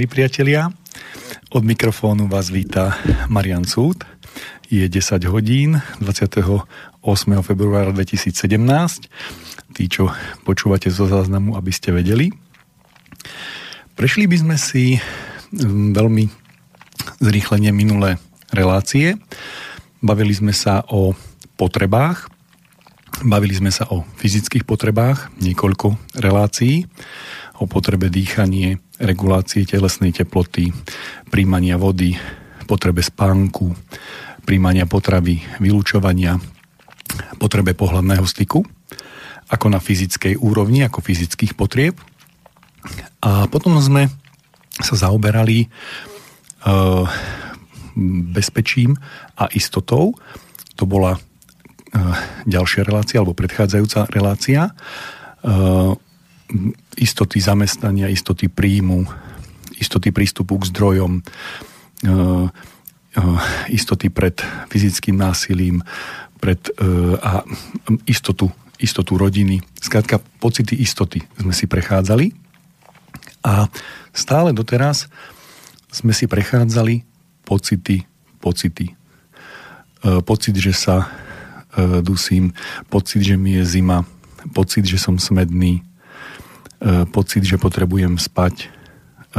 Milí priatelia. Od mikrofónu vás víta Marian Súd. Je 10 hodín 28. februára 2017. Tí, čo počúvate zo záznamu, aby ste vedeli. Prešli by sme si mm, veľmi zrýchlenie minulé relácie. Bavili sme sa o potrebách, bavili sme sa o fyzických potrebách, niekoľko relácií o potrebe dýchanie, regulácie telesnej teploty, príjmania vody, potrebe spánku, príjmania potravy, vylúčovania, potrebe pohľadného styku, ako na fyzickej úrovni, ako fyzických potrieb. A potom sme sa zaoberali uh, bezpečím a istotou. To bola uh, ďalšia relácia, alebo predchádzajúca relácia. Uh, istoty zamestnania, istoty príjmu, istoty prístupu k zdrojom, e, e, istoty pred fyzickým násilím, pred, e, a istotu, istotu rodiny. Skrátka, pocity istoty sme si prechádzali a stále doteraz sme si prechádzali pocity, pocity. Pocit, že sa dusím, pocit, že mi je zima, pocit, že som smedný, pocit, že potrebujem spať, e,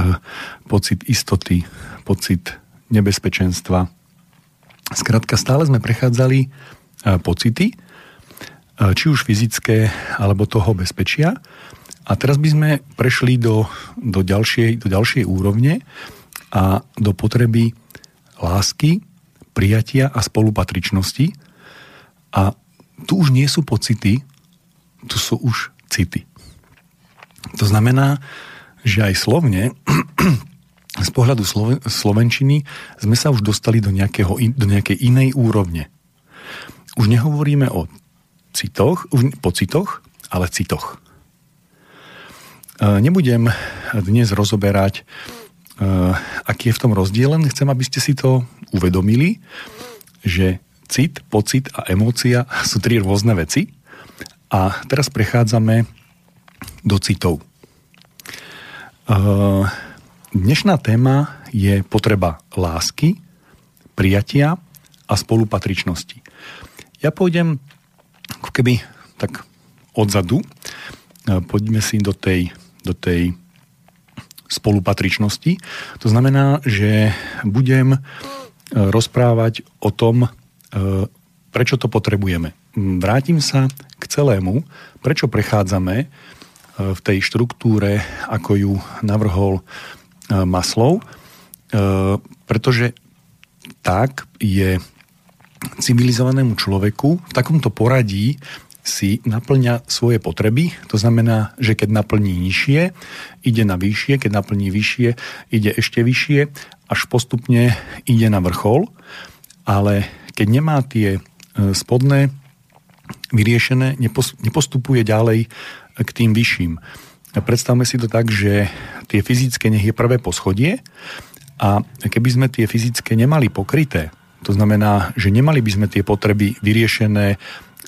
pocit istoty, pocit nebezpečenstva. Skrátka, stále sme prechádzali e, pocity, či už fyzické, alebo toho bezpečia. A teraz by sme prešli do, do, ďalšej, do ďalšej úrovne a do potreby lásky, prijatia a spolupatričnosti. A tu už nie sú pocity, tu sú už city. To znamená, že aj slovne z pohľadu slovenčiny sme sa už dostali do, nejakého, do nejakej inej úrovne. Už nehovoríme o citoch, už pocitoch, ale citoch. E, nebudem dnes rozoberať, e, aký je v tom rozdiel, len chcem, aby ste si to uvedomili, že cit, pocit a emócia sú tri rôzne veci. A teraz prechádzame do citov. Dnešná téma je potreba lásky, prijatia a spolupatričnosti. Ja pôjdem ako keby tak odzadu, poďme si do tej, do tej spolupatričnosti. To znamená, že budem rozprávať o tom, prečo to potrebujeme. Vrátim sa k celému, prečo prechádzame v tej štruktúre, ako ju navrhol e, Maslov, e, pretože tak je civilizovanému človeku v takomto poradí si naplňa svoje potreby. To znamená, že keď naplní nižšie, ide na vyššie, keď naplní vyššie, ide ešte vyššie, až postupne ide na vrchol. Ale keď nemá tie e, spodné vyriešené, nepostupuje ďalej k tým vyšším. Predstavme si to tak, že tie fyzické nech je prvé poschodie a keby sme tie fyzické nemali pokryté, to znamená, že nemali by sme tie potreby vyriešené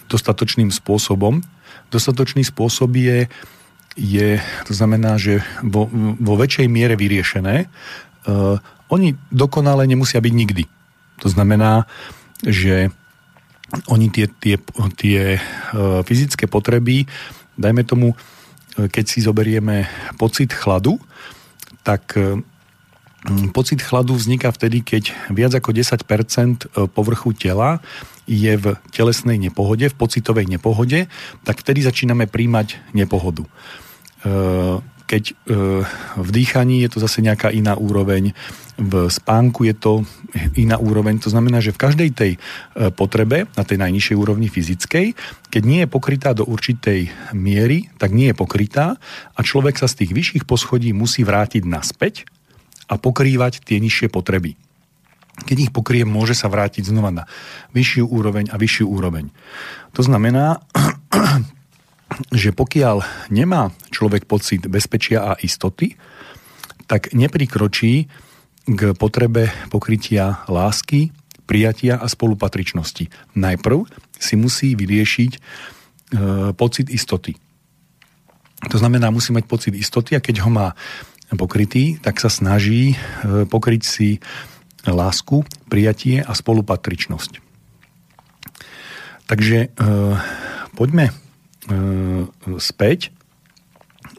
dostatočným spôsobom. Dostatočný spôsob je, je to znamená, že vo, vo väčšej miere vyriešené. Uh, oni dokonale nemusia byť nikdy. To znamená, že oni tie, tie, tie uh, fyzické potreby dajme tomu, e, keď si zoberieme pocit chladu, tak e, pocit chladu vzniká vtedy, keď viac ako 10% e, povrchu tela je v telesnej nepohode, v pocitovej nepohode, tak vtedy začíname príjmať nepohodu keď e, v dýchaní je to zase nejaká iná úroveň, v spánku je to iná úroveň. To znamená, že v každej tej e, potrebe, na tej najnižšej úrovni fyzickej, keď nie je pokrytá do určitej miery, tak nie je pokrytá a človek sa z tých vyšších poschodí musí vrátiť naspäť a pokrývať tie nižšie potreby. Keď ich pokrie, môže sa vrátiť znova na vyššiu úroveň a vyššiu úroveň. To znamená, že pokiaľ nemá človek pocit bezpečia a istoty, tak neprikročí k potrebe pokrytia lásky, prijatia a spolupatričnosti. Najprv si musí vyriešiť e, pocit istoty. To znamená, musí mať pocit istoty a keď ho má pokrytý, tak sa snaží pokryť si lásku, prijatie a spolupatričnosť. Takže poďme späť.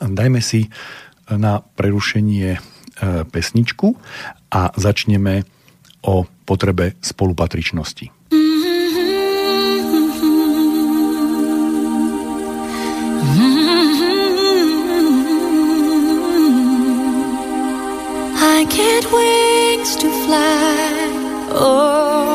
Dajme si na prerušenie pesničku a začneme o potrebe spolupatričnosti. I get wings to fly. Oh,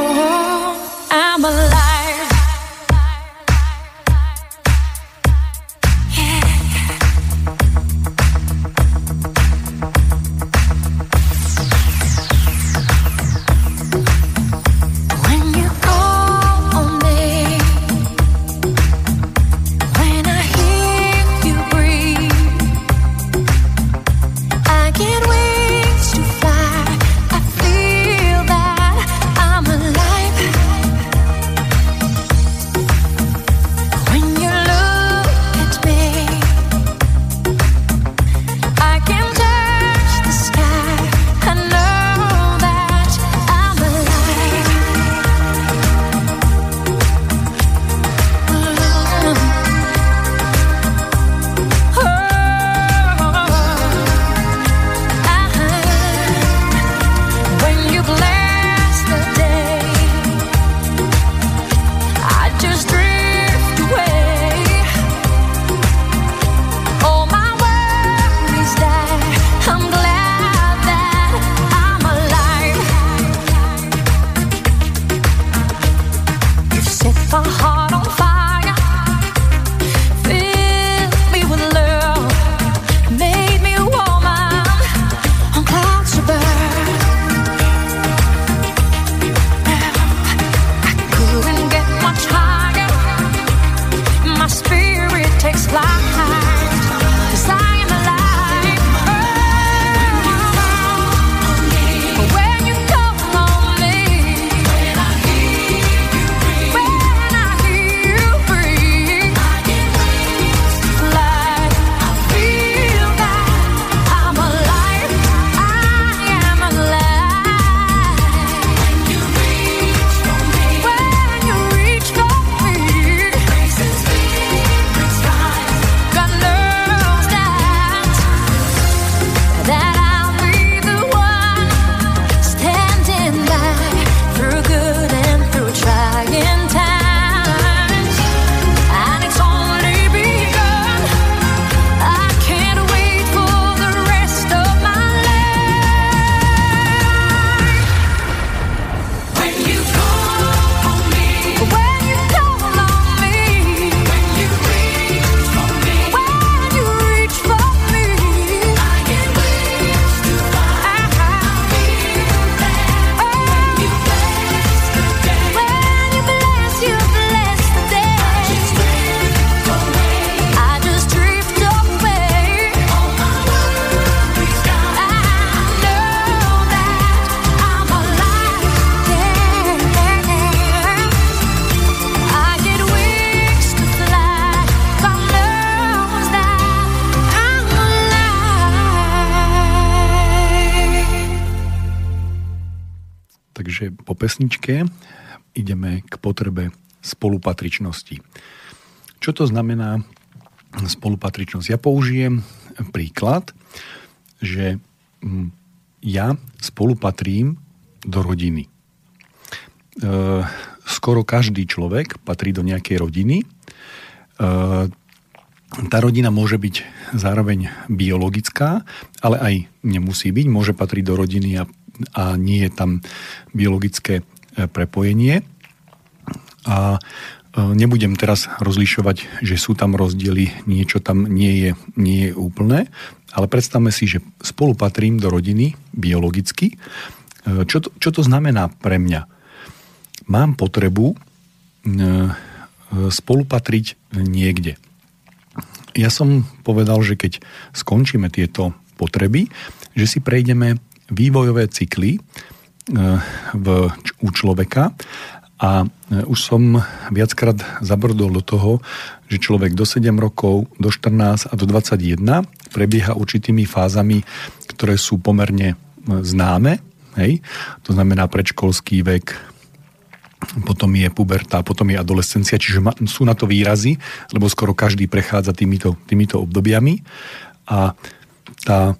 pesničke ideme k potrebe spolupatričnosti. Čo to znamená spolupatričnosť? Ja použijem príklad, že mm, ja spolupatrím do rodiny. E, skoro každý človek patrí do nejakej rodiny. E, tá rodina môže byť zároveň biologická, ale aj nemusí byť. Môže patriť do rodiny a a nie je tam biologické e, prepojenie. A e, nebudem teraz rozlišovať, že sú tam rozdiely, niečo tam nie je, nie je úplné, ale predstavme si, že spolupatrím do rodiny biologicky. E, čo to, čo to znamená pre mňa? Mám potrebu spolupatriť niekde. Ja som povedal, že keď skončíme tieto potreby, že si prejdeme vývojové cykly e, v, u človeka a e, už som viackrát zabrdol do toho, že človek do 7 rokov, do 14 a do 21 prebieha určitými fázami, ktoré sú pomerne známe, hej? to znamená predškolský vek, potom je puberta, potom je adolescencia, čiže sú na to výrazy, lebo skoro každý prechádza týmito, týmito obdobiami a tá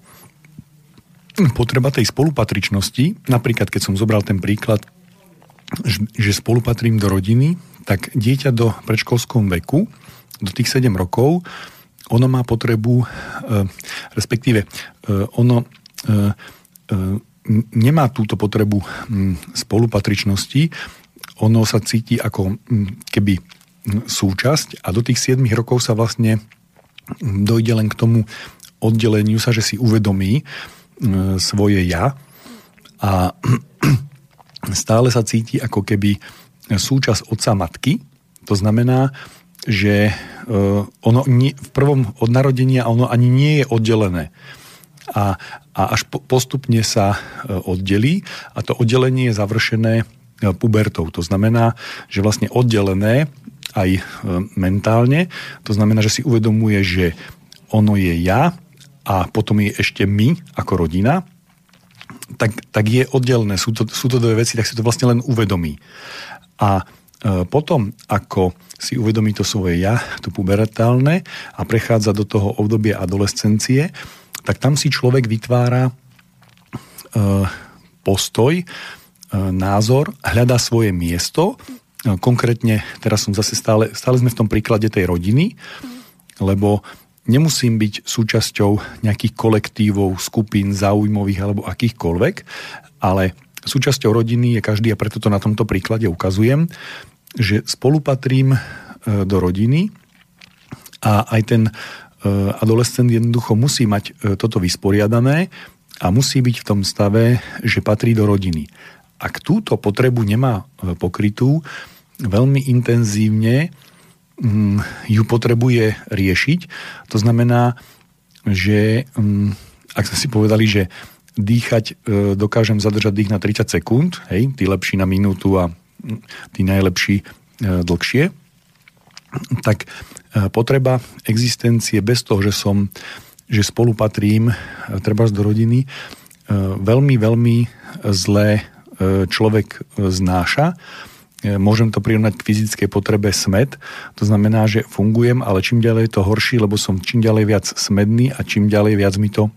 potreba tej spolupatričnosti, napríklad keď som zobral ten príklad, že spolupatrím do rodiny, tak dieťa do predškolskom veku, do tých 7 rokov, ono má potrebu, e, respektíve e, ono e, nemá túto potrebu spolupatričnosti, ono sa cíti ako keby súčasť a do tých 7 rokov sa vlastne dojde len k tomu oddeleniu sa, že si uvedomí svoje ja a stále sa cíti ako keby súčasť otca matky. To znamená, že ono v prvom od narodenia ono ani nie je oddelené. A, a až po, postupne sa oddelí a to oddelenie je završené pubertou. To znamená, že vlastne oddelené aj mentálne, to znamená, že si uvedomuje, že ono je ja a potom je ešte my ako rodina, tak, tak je oddelené. Sú to, sú to dve veci, tak si to vlastne len uvedomí. A e, potom, ako si uvedomí to svoje ja, to pubertálne a prechádza do toho obdobia adolescencie, tak tam si človek vytvára e, postoj, e, názor, hľadá svoje miesto. Konkrétne, teraz som zase stále, stále sme v tom príklade tej rodiny, lebo nemusím byť súčasťou nejakých kolektívov, skupín, záujmových alebo akýchkoľvek, ale súčasťou rodiny je každý a preto to na tomto príklade ukazujem že spolupatrím e, do rodiny a aj ten e, adolescent jednoducho musí mať e, toto vysporiadané a musí byť v tom stave, že patrí do rodiny. Ak túto potrebu nemá pokrytú, veľmi intenzívne ju potrebuje riešiť. To znamená, že mm, ak sme si povedali, že dýchať dokážem zadržať dých na 30 sekúnd, hej, tí lepší na minútu a tí najlepší e, dlhšie, tak e, potreba existencie bez toho, že som že e, treba do rodiny, veľmi, veľmi zlé človek znáša. Môžem to prirovnať k fyzickej potrebe smed. To znamená, že fungujem, ale čím ďalej je to horší, lebo som čím ďalej viac smedný a čím ďalej viac mi to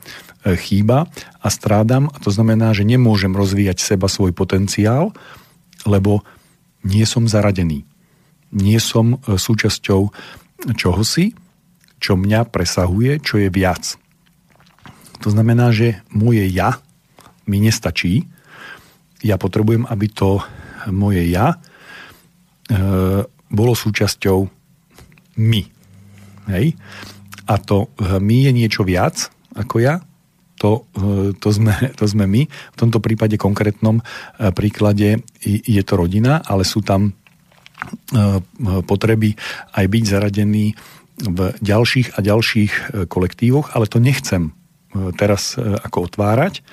chýba a strádam. A to znamená, že nemôžem rozvíjať seba svoj potenciál, lebo nie som zaradený. Nie som e, súčasťou čohosi, čo mňa presahuje, čo je viac. To znamená, že moje ja mi nestačí. Ja potrebujem, aby to moje ja e, bolo súčasťou my. Hej? A to e, my je niečo viac ako ja, to, e, to, sme, to sme my. V tomto prípade konkrétnom príklade je to rodina, ale sú tam potreby aj byť zaradený v ďalších a ďalších kolektívoch, ale to nechcem teraz ako otvárať.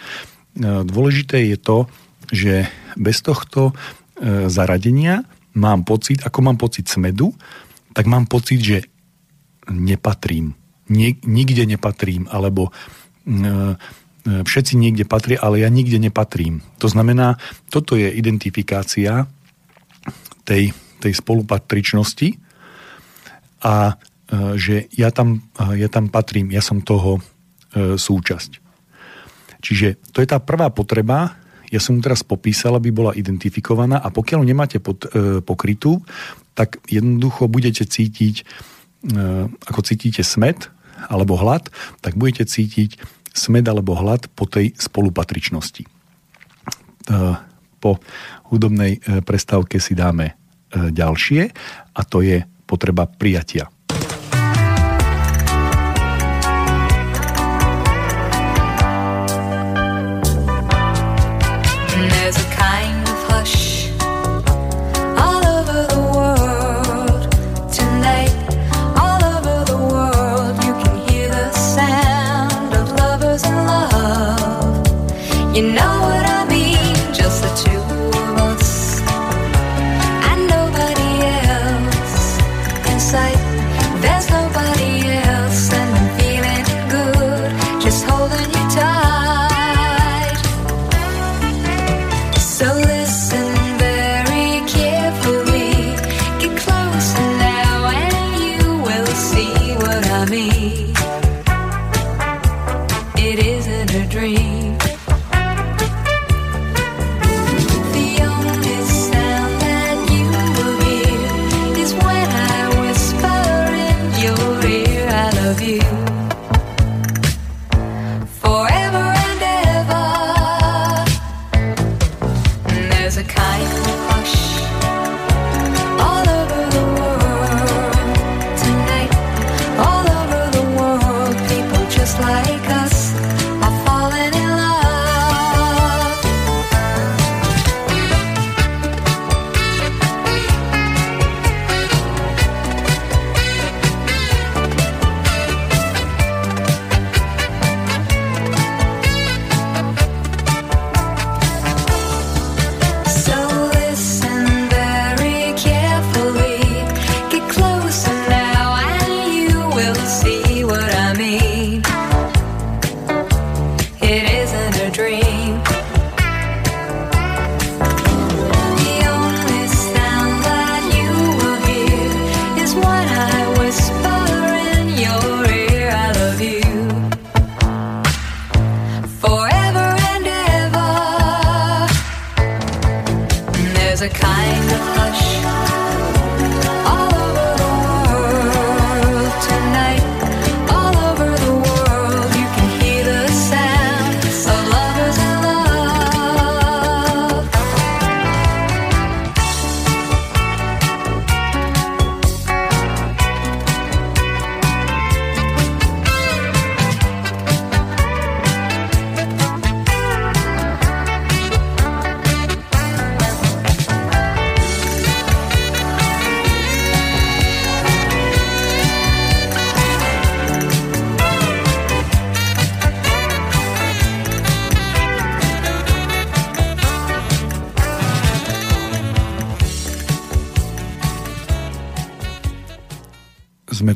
Dôležité je to, že bez tohto zaradenia mám pocit, ako mám pocit smedu, tak mám pocit, že nepatrím. Nikde nepatrím, alebo E, e, všetci niekde patria, ale ja nikde nepatrím. To znamená, toto je identifikácia tej, tej spolupatričnosti a e, že ja tam, ja tam patrím, ja som toho súčasť. Čiže to je tá prvá potreba, ja som mu teraz popísal, aby bola identifikovaná a pokiaľ nemáte pod, pokrytú, tak jednoducho budete cítiť, ako cítite smet, alebo hlad, tak budete cítiť smed alebo hlad po tej spolupatričnosti. E, po hudobnej e, prestávke si dáme e, ďalšie a to je potreba prijatia.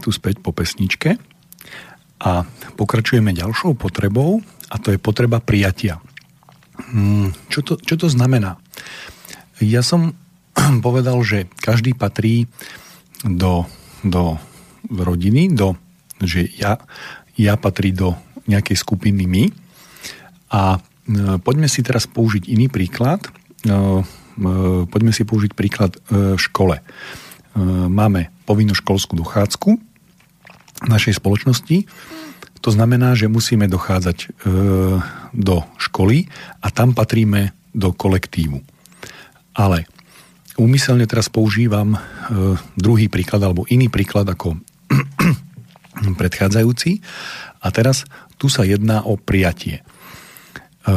Tu späť po pesničke a pokračujeme ďalšou potrebou a to je potreba prijatia. Hmm, čo to, čo to znamená? Ja som povedal, že každý patrí do, do rodiny, do, že ja, ja patrí do nejakej skupiny my a e, poďme si teraz použiť iný príklad. E, e, poďme si použiť príklad v škole. Máme povinnú školskú dochádzku, našej spoločnosti. To znamená, že musíme dochádzať e, do školy a tam patríme do kolektívu. Ale úmyselne teraz používam e, druhý príklad alebo iný príklad ako predchádzajúci. A teraz tu sa jedná o prijatie. E,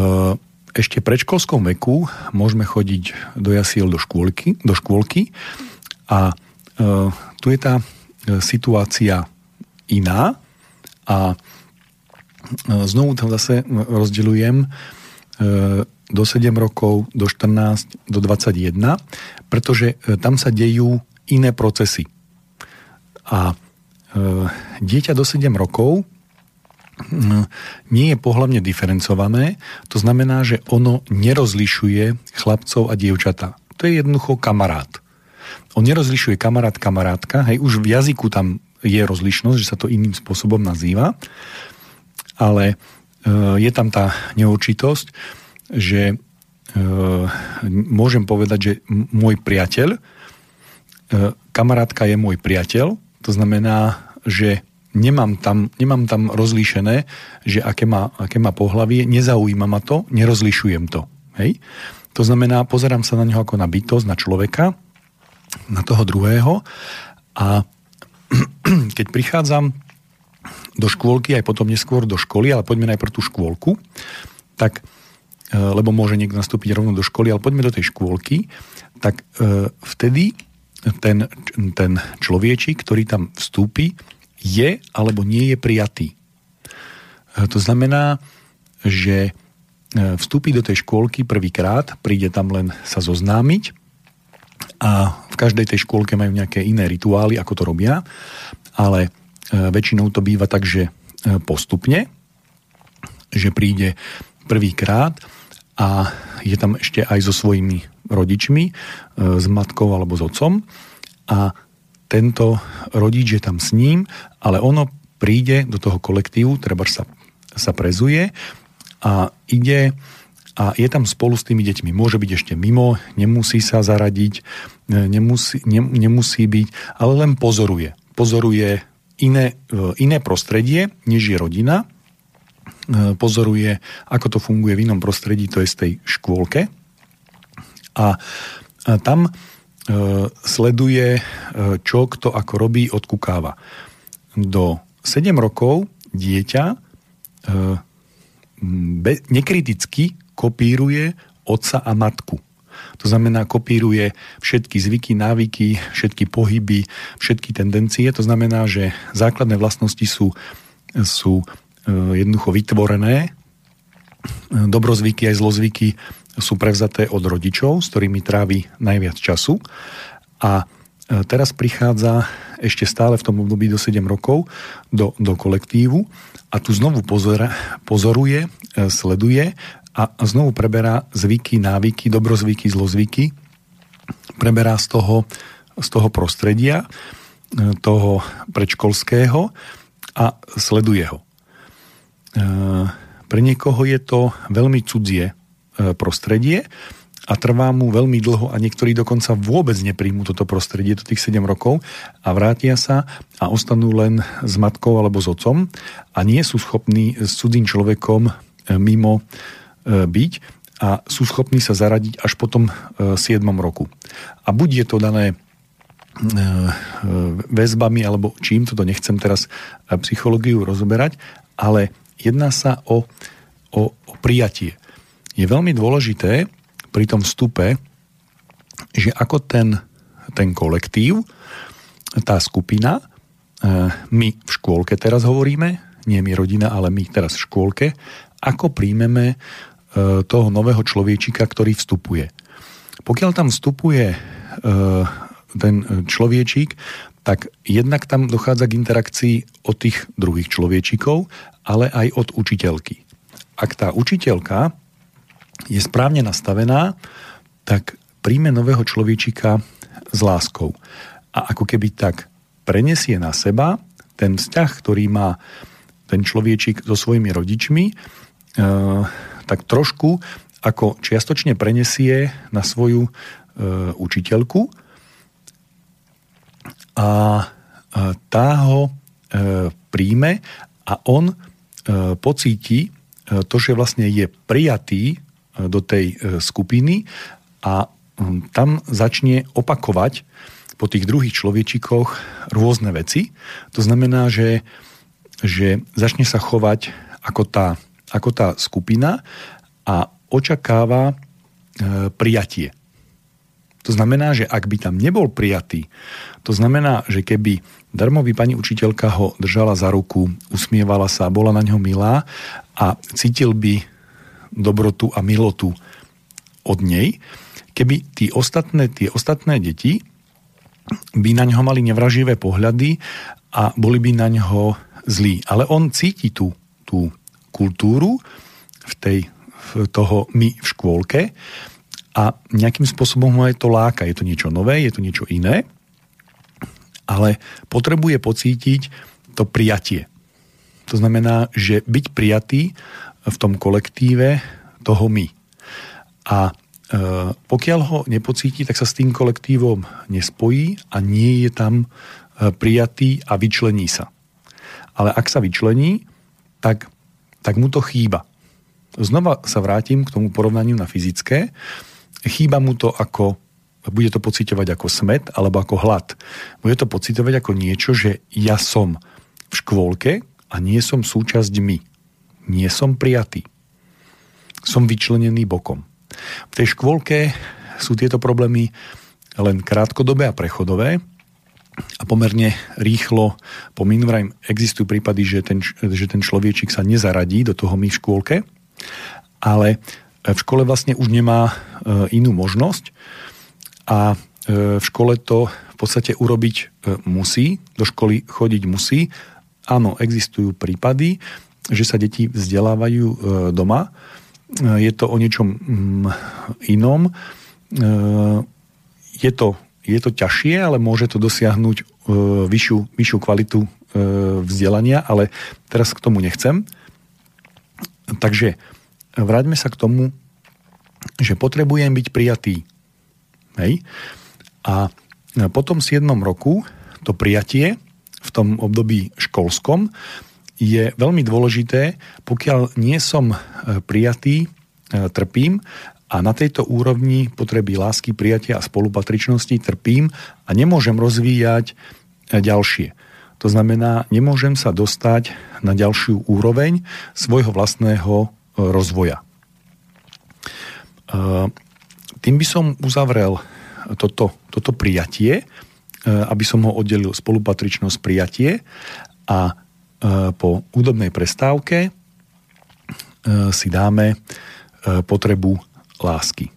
ešte predškolskom veku môžeme chodiť do jasiel do škôlky, do škôlky a e, tu je tá e, situácia iná a e, znovu tam zase rozdeľujem e, do 7 rokov, do 14, do 21, pretože e, tam sa dejú iné procesy. A dieťa do 7 rokov nie je pohľavne diferencované, to znamená, že ono nerozlišuje chlapcov a dievčatá. To je jednoducho kamarát. On nerozlišuje kamarát, kamarátka, hej, už v jazyku tam je rozlišnosť, že sa to iným spôsobom nazýva, ale e, je tam tá neurčitosť, že e, môžem povedať, že môj priateľ, e, kamarátka je môj priateľ, to znamená, že nemám tam, nemám tam rozlíšené, že aké má, aké má pohlavie, nezaujíma ma to, nerozlišujem to. Hej? To znamená, pozerám sa na neho ako na bytosť, na človeka, na toho druhého a keď prichádzam do škôlky, aj potom neskôr do školy, ale poďme najprv tú škôlku, tak, e, lebo môže niekto nastúpiť rovno do školy, ale poďme do tej škôlky, tak e, vtedy ten, ten človečik, ktorý tam vstúpi, je alebo nie je prijatý. E, to znamená, že vstúpi do tej škôlky prvýkrát, príde tam len sa zoznámiť, a v každej tej škôlke majú nejaké iné rituály, ako to robia, ale e, väčšinou to býva tak, že e, postupne, že príde prvýkrát a je tam ešte aj so svojimi rodičmi, e, s matkou alebo s otcom a tento rodič je tam s ním, ale ono príde do toho kolektívu, treba sa, sa prezuje a ide a je tam spolu s tými deťmi. Môže byť ešte mimo, nemusí sa zaradiť, nemusí, ne, nemusí byť, ale len pozoruje. Pozoruje iné, iné prostredie, než je rodina. Pozoruje, ako to funguje v inom prostredí, to je z tej škôlke. A tam sleduje, čo kto ako robí, odkukáva. Do 7 rokov dieťa nekriticky kopíruje otca a matku. To znamená, kopíruje všetky zvyky, návyky, všetky pohyby, všetky tendencie. To znamená, že základné vlastnosti sú, sú e, jednoducho vytvorené. Dobrozvyky aj zlozvyky sú prevzaté od rodičov, s ktorými trávi najviac času. A e, teraz prichádza ešte stále v tom období do 7 rokov do, do kolektívu a tu znovu pozor, pozoruje, e, sleduje a znovu preberá zvyky, návyky, dobrozvyky, zlozvyky, preberá z toho, z toho prostredia, e, toho predškolského a sleduje ho. E, pre niekoho je to veľmi cudzie e, prostredie a trvá mu veľmi dlho a niektorí dokonca vôbec nepríjmú toto prostredie do tých 7 rokov a vrátia sa a ostanú len s matkou alebo s otcom a nie sú schopní s cudzím človekom mimo byť a sú schopní sa zaradiť až po tom 7. E, roku. A buď je to dané e, väzbami, alebo čím, toto nechcem teraz psychológiu rozoberať, ale jedná sa o, o, o prijatie. Je veľmi dôležité pri tom vstupe, že ako ten, ten kolektív, tá skupina, my v škôlke teraz hovoríme, nie my rodina, ale my teraz v škôlke, ako príjmeme E, toho nového človečika, ktorý vstupuje. Pokiaľ tam vstupuje e, ten človečík, tak jednak tam dochádza k interakcii od tých druhých človečikov, ale aj od učiteľky. Ak tá učiteľka je správne nastavená, tak príjme nového človečika s láskou. A ako keby tak prenesie na seba ten vzťah, ktorý má ten človečik so svojimi rodičmi, e, tak trošku ako čiastočne prenesie na svoju e, učiteľku a e, tá ho e, príjme a on e, pocíti e, to, že vlastne je prijatý e, do tej e, skupiny a tam začne opakovať po tých druhých človečikoch rôzne veci. To znamená, že, že začne sa chovať ako tá ako tá skupina a očakáva e, prijatie. To znamená, že ak by tam nebol prijatý, to znamená, že keby darmový pani učiteľka ho držala za ruku, usmievala sa, bola na ňo milá a cítil by dobrotu a milotu od nej, keby tí ostatné, tie ostatné deti by na ňo mali nevraživé pohľady a boli by na ňo zlí. Ale on cíti tú, tú kultúru v tej, v toho my v škôlke a nejakým spôsobom ho aj to láka. Je to niečo nové, je to niečo iné, ale potrebuje pocítiť to prijatie. To znamená, že byť prijatý v tom kolektíve toho my. A e, pokiaľ ho nepocíti, tak sa s tým kolektívom nespojí a nie je tam e, prijatý a vyčlení sa. Ale ak sa vyčlení, tak tak mu to chýba. Znova sa vrátim k tomu porovnaniu na fyzické. Chýba mu to ako, bude to pocitovať ako smet alebo ako hlad. Bude to pocitovať ako niečo, že ja som v škôlke a nie som súčasť my. Nie som prijatý. Som vyčlenený bokom. V tej škôlke sú tieto problémy len krátkodobé a prechodové, a pomerne rýchlo po minúrajm existujú prípady, že ten, že ten človečik sa nezaradí do toho my v škôlke, ale v škole vlastne už nemá e, inú možnosť a e, v škole to v podstate urobiť e, musí, do školy chodiť musí. Áno, existujú prípady, že sa deti vzdelávajú doma. Je to o niečom mm, inom. Je to je to ťažšie, ale môže to dosiahnuť e, vyššiu, vyššiu kvalitu e, vzdelania, ale teraz k tomu nechcem. Takže vráťme sa k tomu, že potrebujem byť prijatý. Hej? A po tom 7. roku to prijatie v tom období školskom je veľmi dôležité, pokiaľ nie som e, prijatý, e, trpím a na tejto úrovni potreby lásky, prijatia a spolupatričnosti trpím a nemôžem rozvíjať e, ďalšie. To znamená, nemôžem sa dostať na ďalšiu úroveň svojho vlastného rozvoja. Tým by som uzavrel toto, toto prijatie, aby som ho oddelil spolupatričnosť prijatie a E, po údobnej prestávke e, si dáme e, potrebu lásky.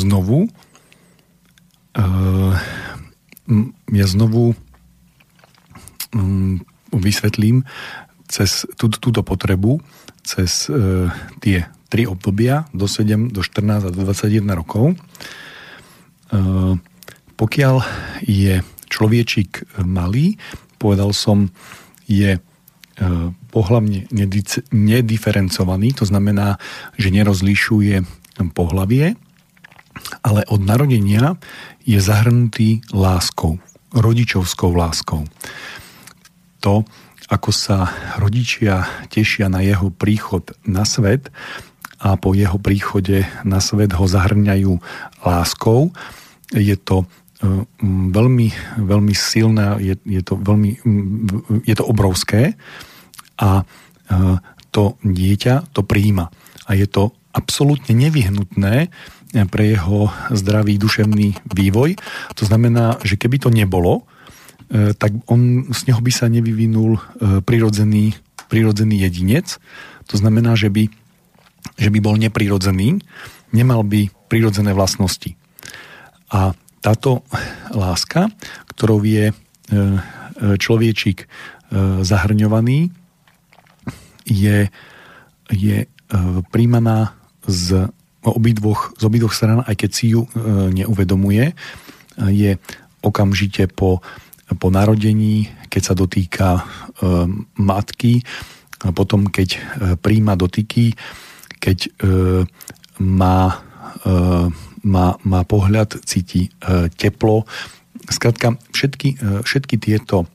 Znovu uh, ja znovu um, vysvetlím cez tú, túto potrebu cez uh, tie tri obdobia do 7, do 14 a do 21 rokov. Uh, pokiaľ je človečik malý, povedal som, je pohlavne nediferencovaný, to znamená, že nerozlišuje pohlavie, ale od narodenia je zahrnutý láskou, rodičovskou láskou. To, ako sa rodičia tešia na jeho príchod na svet a po jeho príchode na svet ho zahrňajú láskou, je to e, veľmi, veľmi silné, je, je, to veľmi, je to obrovské a e, to dieťa to príjima. A je to absolútne nevyhnutné pre jeho zdravý duševný vývoj. To znamená, že keby to nebolo, e, tak on, z neho by sa nevyvinul e, prirodzený prirodzený jedinec. To znamená, že by, že by bol neprirodzený, nemal by prirodzené vlastnosti. A táto láska, ktorou je človečík zahrňovaný, je, je príjmaná z obidvoch, z obidvoch stran, aj keď si ju neuvedomuje, je okamžite po, po narodení, keď sa dotýka e, matky, potom keď e, príjma dotyky, keď e, má, e, má, má pohľad, cíti e, teplo. Skrátka, všetky, e, všetky tieto e,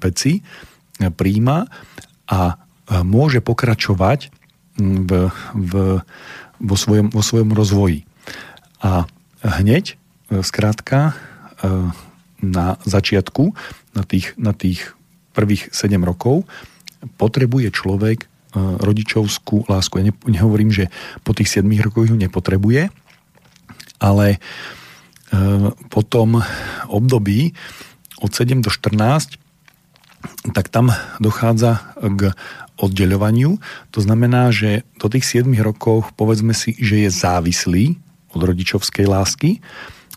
veci e, príjma a e, môže pokračovať v, v, vo, svojom, vo svojom rozvoji. A hneď, e, skrátka, E, na začiatku, na tých, na tých prvých 7 rokov, potrebuje človek e, rodičovskú lásku. Ja nehovorím, že po tých 7 rokoch ju nepotrebuje, ale e, po tom období od 7 do 14 tak tam dochádza k oddeľovaniu. To znamená, že do tých 7 rokov povedzme si, že je závislý od rodičovskej lásky.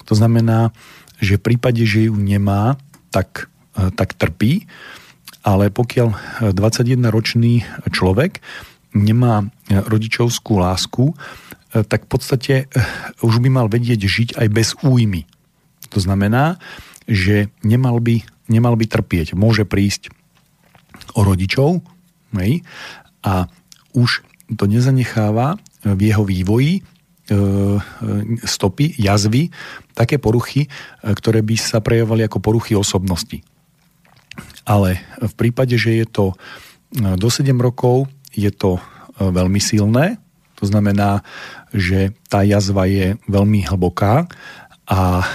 To znamená, že v prípade, že ju nemá, tak, e, tak trpí, ale pokiaľ 21-ročný človek nemá e, rodičovskú lásku, e, tak v podstate už by mal vedieť žiť aj bez újmy. To znamená, že nemal by, nemal by trpieť. Môže prísť o rodičov hej, a už to nezanecháva v jeho vývoji E, e, stopy, jazvy, také poruchy, e, ktoré by sa prejavovali ako poruchy osobnosti. Ale v prípade, že je to do 7 rokov, je to veľmi silné, to znamená, že tá jazva je veľmi hlboká a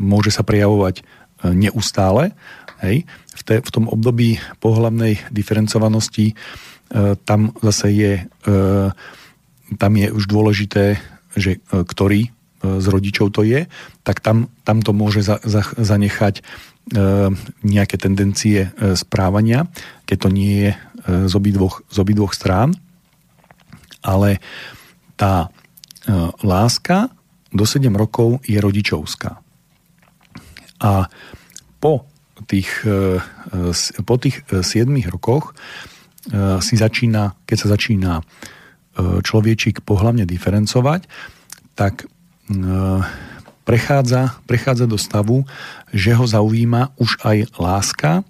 môže sa prejavovať neustále. Hej. V, te, v tom období pohľavnej diferencovanosti tam zase je tam je už dôležité, že e, ktorý e, z rodičov to je, tak tam, tam to môže za, za, zanechať e, nejaké tendencie správania, keď to nie je z obidvoch, z obidvoch strán. Ale tá láska do 7 rokov je rodičovská. A po tých, po tých 7 rokoch si začína, keď sa začína E, človečík pohľavne diferencovať, tak e, prechádza, prechádza do stavu, že ho zaujíma už aj láska e,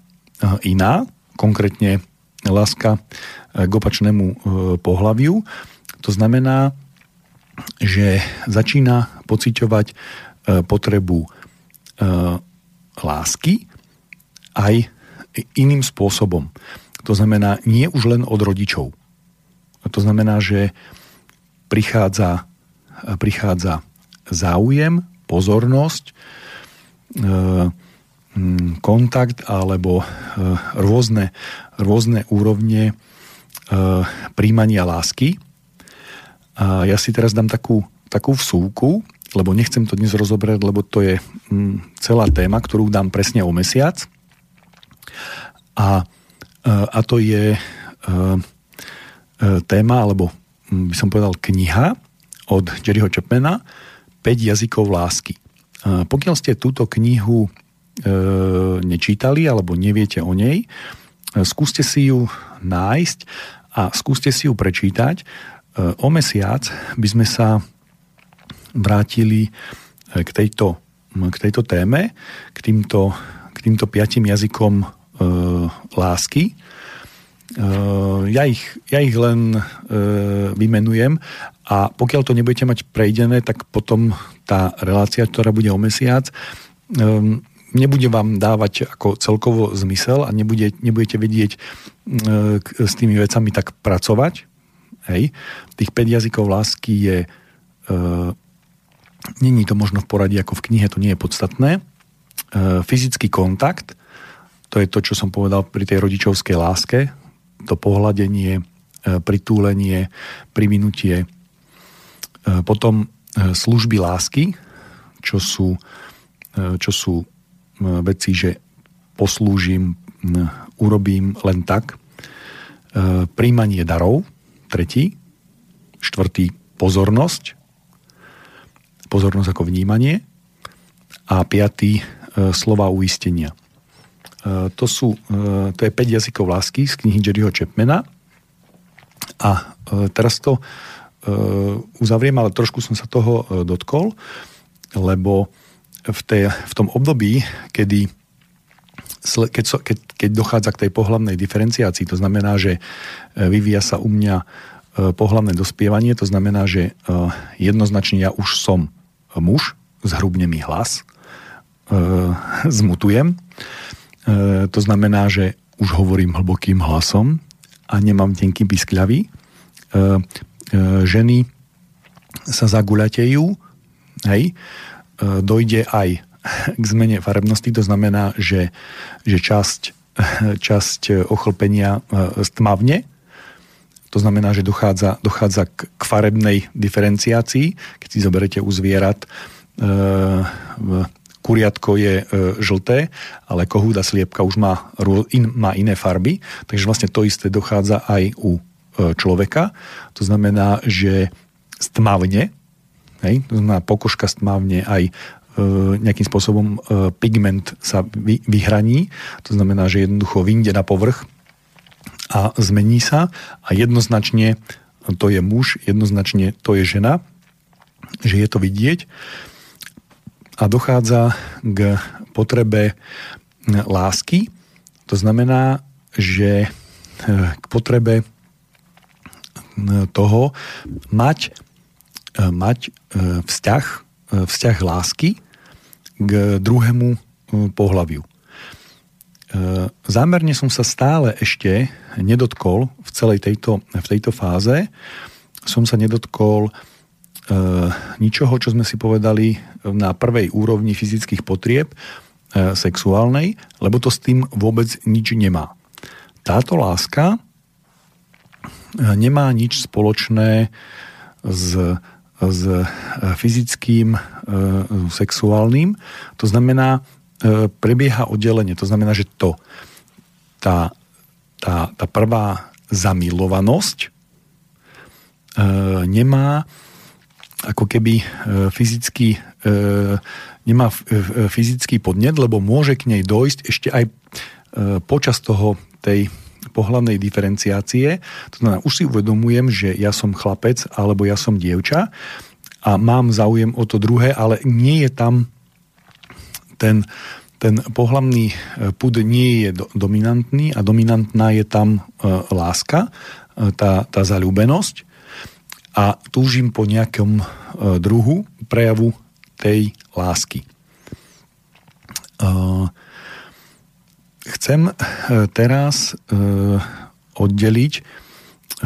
iná, konkrétne láska k opačnému pohľaviu. To znamená, že začína pociťovať potrebu lásky aj iným spôsobom. To znamená nie už len od rodičov. To znamená, že prichádza, prichádza záujem, pozornosť, e, kontakt alebo rôzne, rôzne úrovne príjmania lásky. Ja si teraz dám takú, takú vsúku, lebo nechcem to dnes rozoberať, lebo to je celá téma, ktorú dám presne o mesiac. A, a to je E, téma, alebo mm, by som povedal kniha od Jerryho Chapmana 5 jazykov lásky. E, pokiaľ ste túto knihu e, nečítali alebo neviete o nej, skúste si ju nájsť a skúste si ju prečítať. O mesiac by sme sa vrátili k tejto, k tejto téme, k týmto, k týmto piatim jazykom e, lásky. Eh, ja ich, ja ich len e, vymenujem a pokiaľ to nebudete mať prejdené, tak potom tá relácia, ktorá bude o mesiac, e, nebude vám dávať ako celkovo zmysel a nebude, nebudete vedieť e, s tými vecami tak pracovať. Hej. Tých 5 jazykov lásky je e, není to možno v poradí ako v knihe, to nie je podstatné. E, fyzický kontakt, to je to, čo som povedal pri tej rodičovskej láske, to pohľadenie, e, pritúlenie, privinutie. E, potom služby lásky, čo sú, čo sú veci, že poslúžim, urobím len tak, príjmanie darov, tretí, štvrtý pozornosť, pozornosť ako vnímanie. A piatý slova uistenia. To, sú, to je 5 jazykov lásky z knihy Jerryho Chapmana. A teraz to uzavriem, ale trošku som sa toho dotkol, lebo v, tej, v tom období, kedy keď, keď, keď dochádza k tej pohľavnej diferenciácii, to znamená, že e, vyvíja sa u mňa e, pohľavné dospievanie, to znamená, že e, jednoznačne ja už som muž, zhrubne mi hlas, zmutujem. To znamená, že už hovorím hlbokým hlasom a nemám tenký piskľavý. Ženy sa zaguľatejú, hej, dojde aj k zmene farebnosti, to znamená, že, že časť, časť ochlpenia e, stmavne, to znamená, že dochádza, dochádza k, k farebnej diferenciácii. Keď si zoberete u zvierat, e, kuriatko je e, žlté, ale kohúda sliepka už má, in, má iné farby, takže vlastne to isté dochádza aj u e, človeka. To znamená, že stmavne, hej, to znamená pokožka stmavne aj nejakým spôsobom pigment sa vyhraní, to znamená, že jednoducho vyjde na povrch a zmení sa a jednoznačne to je muž, jednoznačne to je žena, že je to vidieť a dochádza k potrebe lásky, to znamená, že e, k potrebe toho mať, mať vzťah, vzťah lásky k druhému pohľaviu. E, zámerne som sa stále ešte nedotkol v celej tejto, v tejto fáze, som sa nedotkol e, ničoho, čo sme si povedali na prvej úrovni fyzických potrieb sexuálnej, lebo to s tým vôbec nič nemá. Táto láska nemá nič spoločné s s e, fyzickým, e, sexuálnym. To znamená, e, prebieha oddelenie. To znamená, že to, tá, tá, tá prvá zamilovanosť nemá ako keby fyzický nemá fyzický podnet, lebo môže k nej dojsť ešte aj počas toho tej pohľadnej diferenciácie. To znamená, už si uvedomujem, že ja som chlapec alebo ja som dievča a mám záujem o to druhé, ale nie je tam ten, ten pohľavný e, púd nie je do, dominantný a dominantná je tam e, láska, e, tá, tá zalúbenosť a túžim po nejakom e, druhu prejavu tej lásky. Chcem teraz oddeliť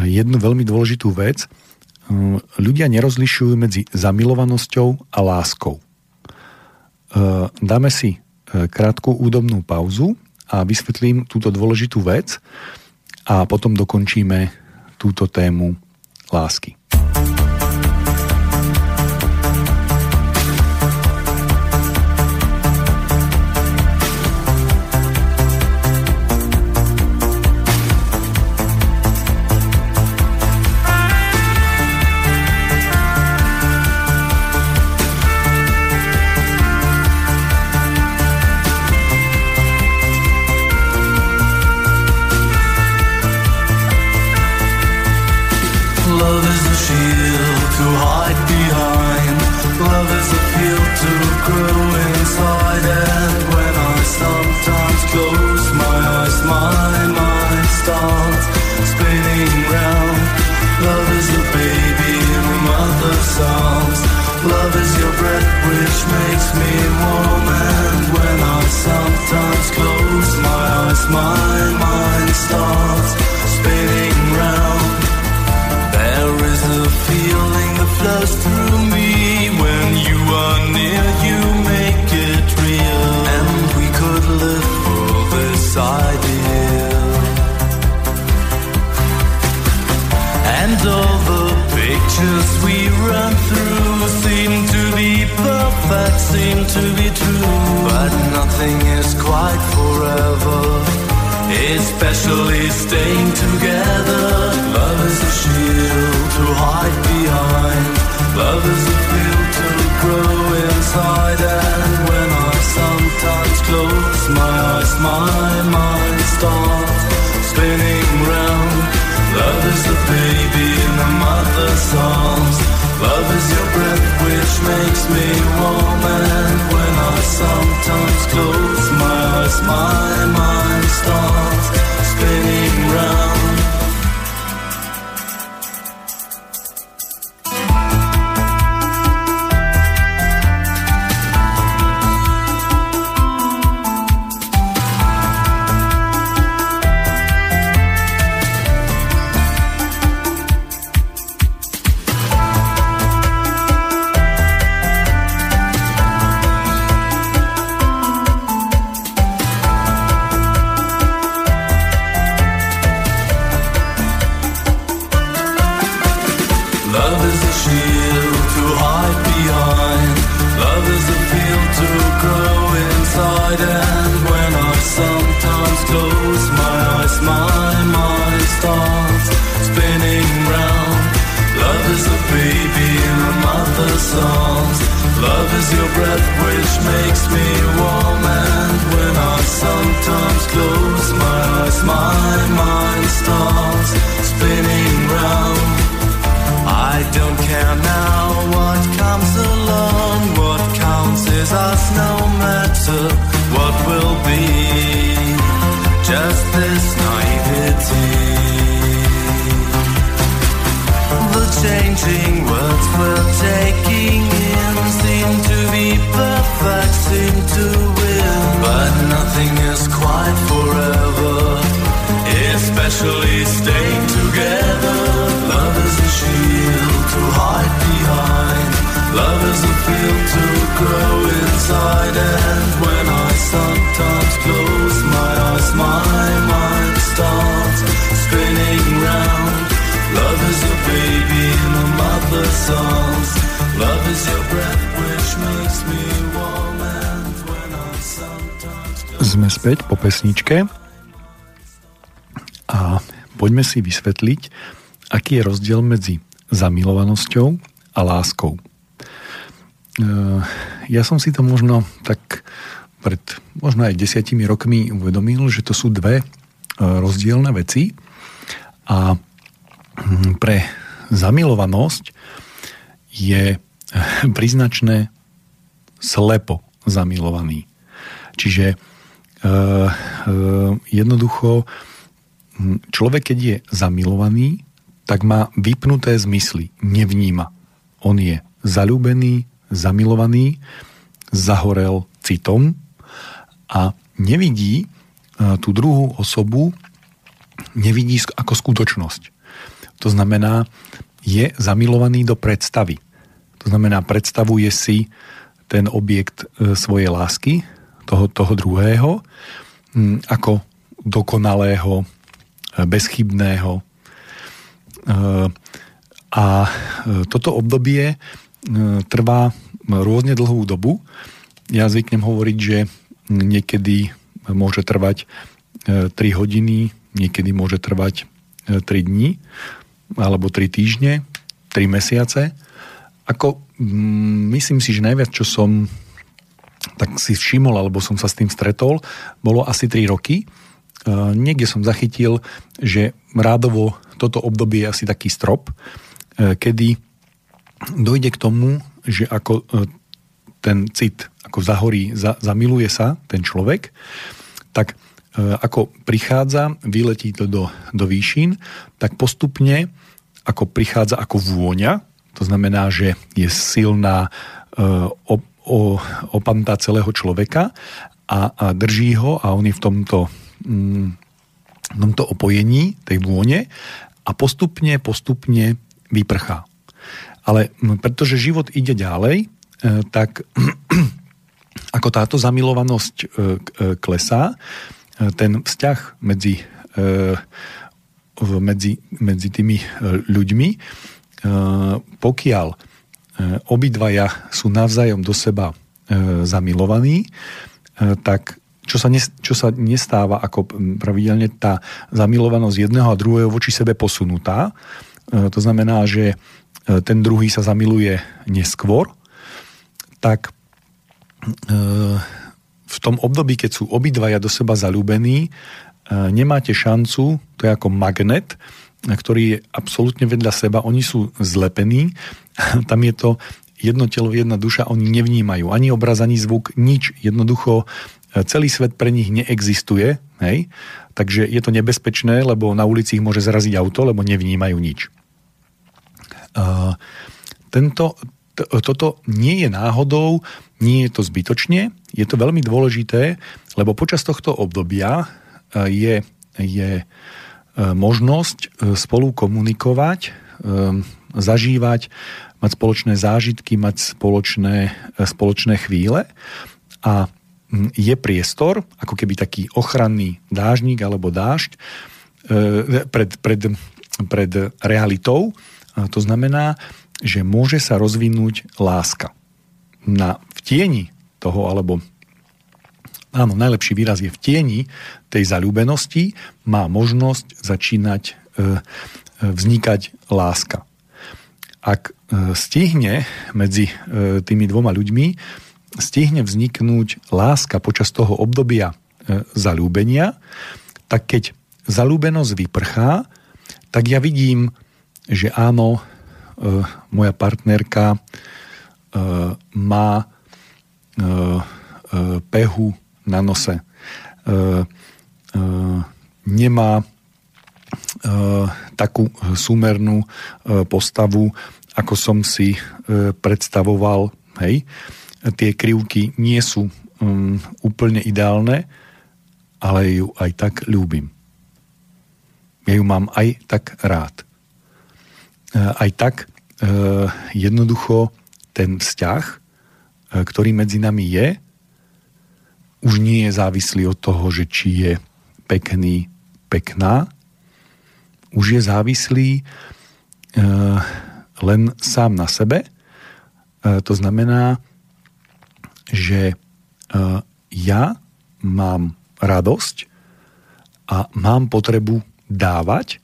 jednu veľmi dôležitú vec. Ľudia nerozlišujú medzi zamilovanosťou a láskou. Dáme si krátku údobnú pauzu a vysvetlím túto dôležitú vec a potom dokončíme túto tému lásky. everyone seem to be true, but nothing is quite forever. especially staying together. Love is a shield to hide behind. Love is a field to grow inside. And when I sometimes close my eyes, my mind starts spinning round. Love is the baby in the mother's arms. Love is your breath which makes me warm. A mother's arms. Love is your breath which makes me warm. And when I sometimes close Sme späť po pesničke a poďme si vysvetliť, aký je rozdiel medzi zamilovanosťou a láskou. E, Ja som si to možno tak pred možno aj desiatimi rokmi uvedomil, že to sú dve e, rozdielne veci a mm, pre zamilovanosť je príznačné slepo zamilovaný. Čiže e, e, jednoducho človek, keď je zamilovaný, tak má vypnuté zmysly, nevníma. On je zalúbený, zamilovaný, zahorel citom a nevidí e, tú druhú osobu, nevidí ako skutočnosť. To znamená, je zamilovaný do predstavy. To znamená, predstavuje si ten objekt e, svojej lásky, toho, toho druhého, ako dokonalého, e, bezchybného. E, A toto obdobie trvá rôzne dlhú dobu. Ja zvyknem hovoriť, že niekedy môže trvať 3 hodiny, niekedy môže trvať 3 dní, alebo 3 týždne, 3 mesiace. Ako, mm, myslím si, že najviac, čo som tak si všimol, alebo som sa s tým stretol, bolo asi 3 roky. E, Niekde som zachytil, že rádovo toto obdobie je asi taký strop, e, kedy dojde k tomu, že ako e, ten cit ako zahorí, za, zamiluje sa ten človek, tak ako prichádza, vyletí to do, do výšin, tak postupne ako prichádza ako vôňa, to znamená, že je silná e, o, o, opanta celého človeka a, a drží ho a on je v tomto, mm, tomto opojení tej vône a postupne, postupne vyprchá. Ale pretože život ide ďalej, e, tak ako táto zamilovanosť e, k- e, klesá, ten vzťah medzi, medzi, medzi tými e, ľuďmi, e, pokiaľ e, obidvaja sú navzájom do seba zamilovaní, tak čo sa, čo sa nestáva ako pravidelne tá zamilovanosť jedného a druhého voči sebe posunutá. To znamená, že ten druhý sa zamiluje neskôr, tak v tom období, keď sú obidvaja do seba zalúbení, nemáte šancu, to je ako magnet, ktorý je absolútne vedľa seba, oni sú zlepení, tam je to jedno telo, jedna duša, oni nevnímajú ani obraz, ani zvuk, nič. Jednoducho e, celý svet pre nich neexistuje, hej? takže je to nebezpečné, lebo na ulici ich môže zraziť auto, lebo nevnímajú nič. Uh, tento, toto nie je náhodou, nie je to zbytočne, je to veľmi dôležité, lebo počas tohto obdobia je, je uh, možnosť spolu komunikovať, zažívať mať spoločné zážitky, mať spoločné, e, spoločné chvíle a je priestor, ako keby taký ochranný dážnik alebo dážď e, pred, pred, pred realitou. To znamená, že môže sa rozvinúť láska. Na, v tieni toho, alebo áno, najlepší výraz je v tieni tej zalúbenosti, má možnosť začínať e, vznikať láska. Ak E, stihne medzi e, tými dvoma ľuďmi stihne vzniknúť láska počas toho obdobia e, zalúbenia, tak keď zalúbenosť vyprchá, tak ja vidím, že áno, moja partnerka má pehu na nose, nemá takú súmernú postavu, ako som si e, predstavoval, hej, tie krivky nie sú um, úplne ideálne, ale ju aj tak ľúbim. Ja ju mám aj tak rád. E, aj tak e, jednoducho ten vzťah, e, ktorý medzi nami je, už nie je závislý od toho, že či je pekný, pekná, už je závislý e, len sám na sebe. E, to znamená, že e, ja mám radosť a mám potrebu dávať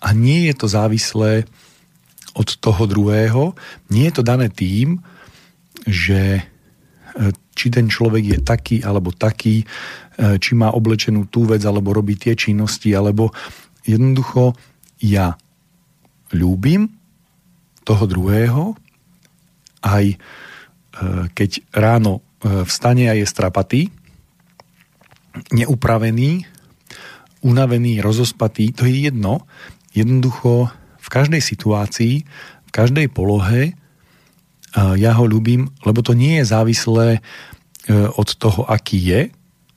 a nie je to závislé od toho druhého. Nie je to dané tým, že e, či ten človek je taký alebo taký, či má oblečenú tú vec alebo robí tie činnosti, alebo jednoducho ja ľúbim toho druhého, aj e, keď ráno e, vstane a je strapatý, neupravený, unavený, rozospatý, to je jedno. Jednoducho v každej situácii, v každej polohe e, ja ho ľúbim, lebo to nie je závislé od toho, aký je.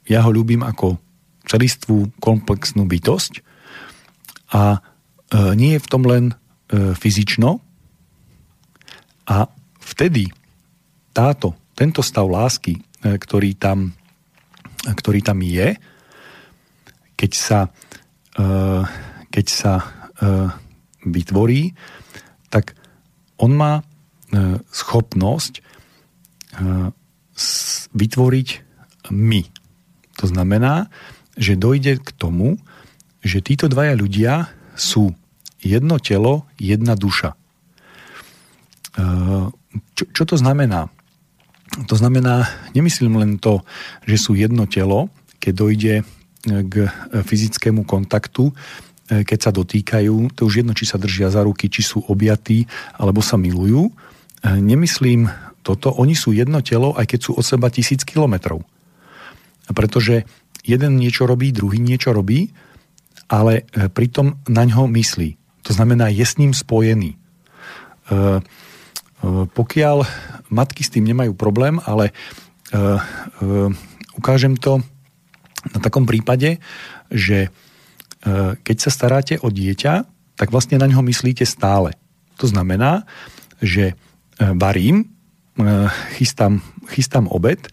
Ja ho ľúbim ako celistvú komplexnú bytosť a nie je v tom len fyzično, a vtedy táto, tento stav lásky, e, ktorý tam, ktorý tam je, keď sa, e, keď sa e, vytvorí, tak on má schopnosť vytvoriť my. To znamená, že dojde k tomu, že títo dvaja ľudia sú jedno telo, jedna duša. Čo, čo to znamená? To znamená, nemyslím len to, že sú jedno telo, keď dojde e, k fyzickému kontaktu, e, keď sa dotýkajú, to už jedno, či sa držia za ruky, či sú objatí, alebo sa milujú. E, nemyslím toto, oni sú jedno telo, aj keď sú od seba tisíc kilometrov. Pretože jeden niečo robí, druhý niečo robí, ale pritom na ňo myslí. To znamená, je s ním spojený. Eh, pokiaľ matky s tým nemajú problém, ale ukážem to na takom prípade, že keď sa staráte o dieťa, tak vlastne na ňo myslíte stále. To znamená, že varím, chystám, chystám obed,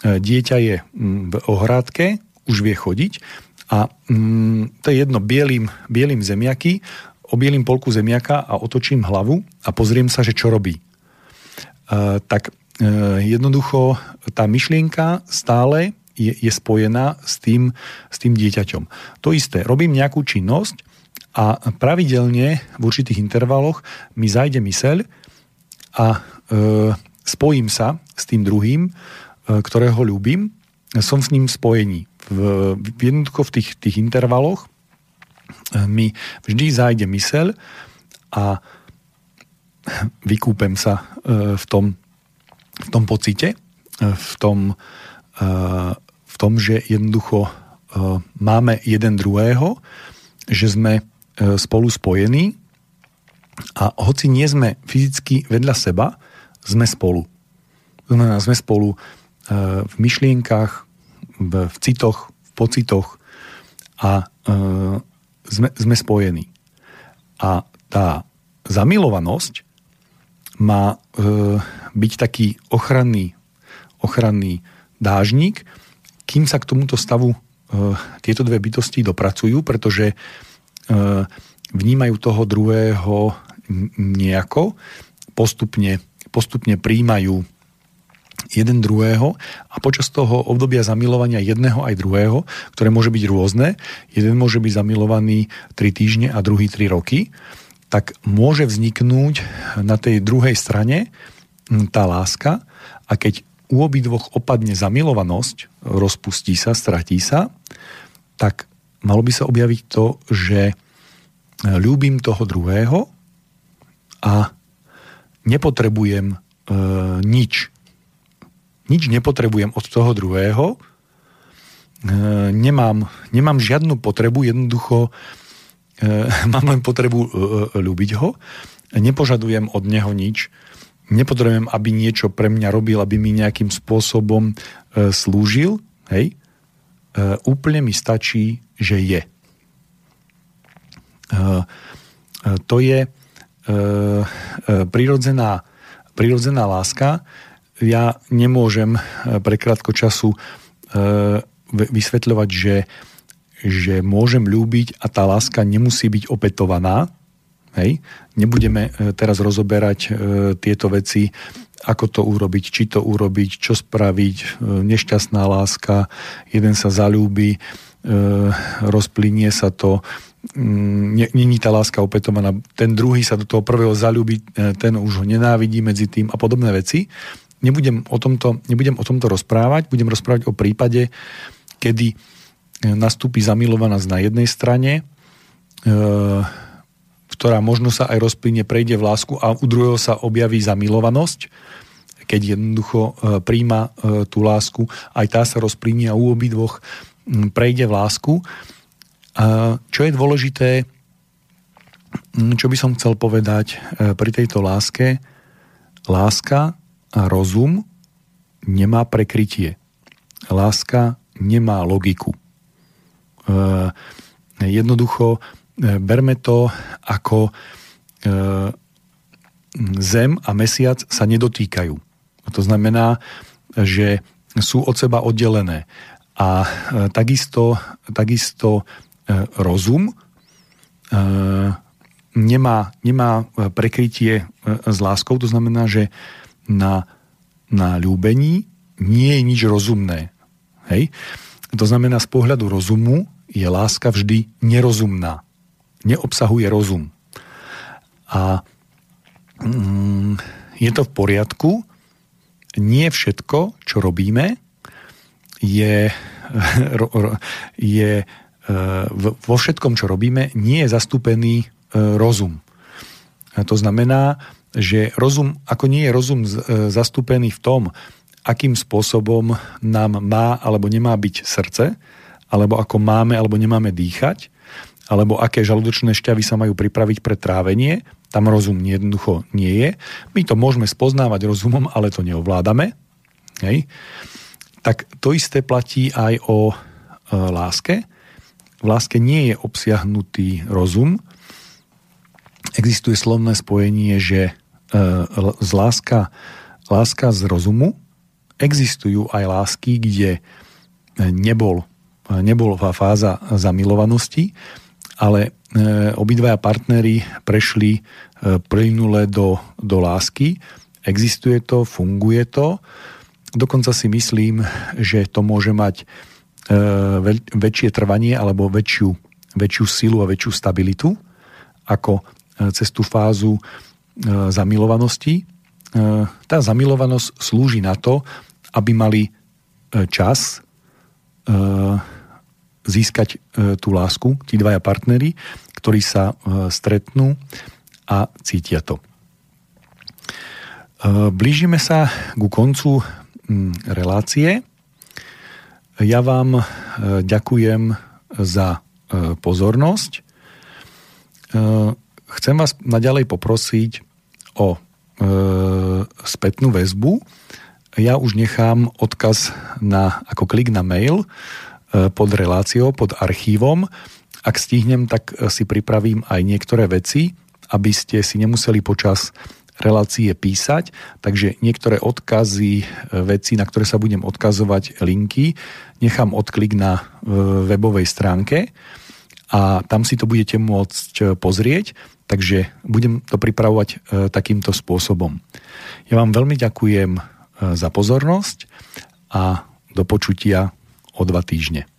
dieťa je mm, v ohrádke, už vie chodiť a mm, to je jedno, bielým, bielým zemiaky, obielím polku zemiaka a otočím hlavu a pozriem sa, že čo robí. Tak jednoducho tá myšlienka stále je, je spojená s tým, s tým dieťaťom. To isté, robím nejakú činnosť a pravidelne v určitých intervaloch mi zajde myseľ a e, spojím sa s tým druhým, e, ktorého ľúbim, som s ním spojení. V, v jednoducho v tých, tých intervaloch e, mi vždy zájde myseľ a vykúpem sa e, v tom, v tom pocite, e, v tom, v tom, že jednoducho máme jeden druhého, že sme spolu spojení a hoci nie sme fyzicky vedľa seba, sme spolu. Sme spolu v myšlienkach, v, citoch, v pocitoch a sme, sme spojení. A tá zamilovanosť má e, byť taký ochranný, ochranný dážnik, kým sa k tomuto stavu e, tieto dve bytosti dopracujú, pretože e, vnímajú toho druhého nejako, postupne, postupne príjmajú jeden druhého a počas toho obdobia zamilovania jedného aj druhého, ktoré môže byť rôzne, jeden môže byť zamilovaný 3 týždne a druhý 3 roky, tak môže vzniknúť na tej druhej strane tá láska a keď u obidvoch opadne zamilovanosť, rozpustí sa, stratí sa, tak malo by sa objaviť to, že ľúbim toho druhého a nepotrebujem e, nič. Nič nepotrebujem od toho druhého, e, nemám, nemám žiadnu potrebu, jednoducho Eh, mám len potrebu eh, eh, ľúbiť ho, nepožadujem od neho nič, nepotrebujem, aby niečo pre mňa robil, aby mi nejakým spôsobom slúžil, hej, úplne mi stačí, že je. To je prirodzená, prirodzená láska. Ja nemôžem pre krátko času vysvetľovať, že že môžem ľúbiť a tá láska nemusí byť opetovaná. Hej? Nebudeme e, teraz rozoberať e, tieto veci, ako to urobiť, či to urobiť, čo spraviť, e, nešťastná láska, jeden sa zalúbi, e, rozplynie sa to, není tá láska opetovaná, ten druhý sa do toho prvého zalúbi, e, ten už ho nenávidí medzi tým a podobné veci. Nebudem o tomto, nebudem o tomto rozprávať, budem rozprávať o prípade, kedy nastúpi zamilovanosť na jednej strane, e, ktorá možno sa aj rozplyne, prejde v lásku a u druhého sa objaví zamilovanosť, keď jednoducho e, príjma e, tú lásku, aj tá sa rozplynie a u obidvoch prejde v lásku. Čo je dôležité, čo by som chcel povedať pri tejto láske, láska a rozum nemá prekrytie. Láska nemá logiku. Eh, jednoducho eh, berme to ako Zem a Mesiac sa nedotýkajú. To znamená, že sú od seba oddelené. A takisto, takisto rozum nemá, nemá prekrytie s láskou, to znamená, že na, na ľúbení nie je nič rozumné. Hej? To znamená, z pohľadu rozumu je láska vždy nerozumná. Neobsahuje rozum. A mm, je to v poriadku. Nie všetko, čo robíme, je, je e, vo všetkom, čo robíme, nie je zastúpený e, rozum. To znamená, že rozum, ako nie je rozum e, zastúpený v tom, akým spôsobom nám má alebo nemá byť srdce, alebo ako máme alebo nemáme dýchať, alebo aké žalúdočné šťavy sa majú pripraviť pre trávenie, tam rozum jednoducho nie je. My to môžeme spoznávať rozumom, ale to neovládame. Hej. Tak to isté platí aj o e, láske. V láske nie je obsiahnutý rozum. Existuje slovné spojenie, že e, z láska, láska z rozumu existujú aj lásky, kde nebol, nebola fáza zamilovanosti, ale e, obidvaja partnery prešli e, plynule do, do lásky. Existuje to, funguje to Dokonca si myslím, že to môže mať väčšie trvanie alebo väčšiu, väčšiu silu a väčšiu stabilitu ako cez tú fázu zamilovanosti. Tá zamilovanosť slúži na to, aby mali čas získať tú lásku, tí dvaja partnery, ktorí sa stretnú a cítia to. Blížime sa ku koncu mm, relácie. Ja vám e, ďakujem za e, pozornosť. E, chcem vás naďalej poprosiť o spätnú väzbu. Ja už nechám odkaz na, ako klik na mail pod reláciou, pod archívom. Ak stihnem, tak si pripravím aj niektoré veci, aby ste si nemuseli počas relácie písať, takže niektoré odkazy, e, veci, na ktoré sa budem odkazovať, linky, nechám odklik na e, webovej stránke a tam si to budete môcť e, pozrieť, takže budem to pripravovať takýmto spôsobom. Ja vám veľmi ďakujem za pozornosť a do počutia o dva týždne.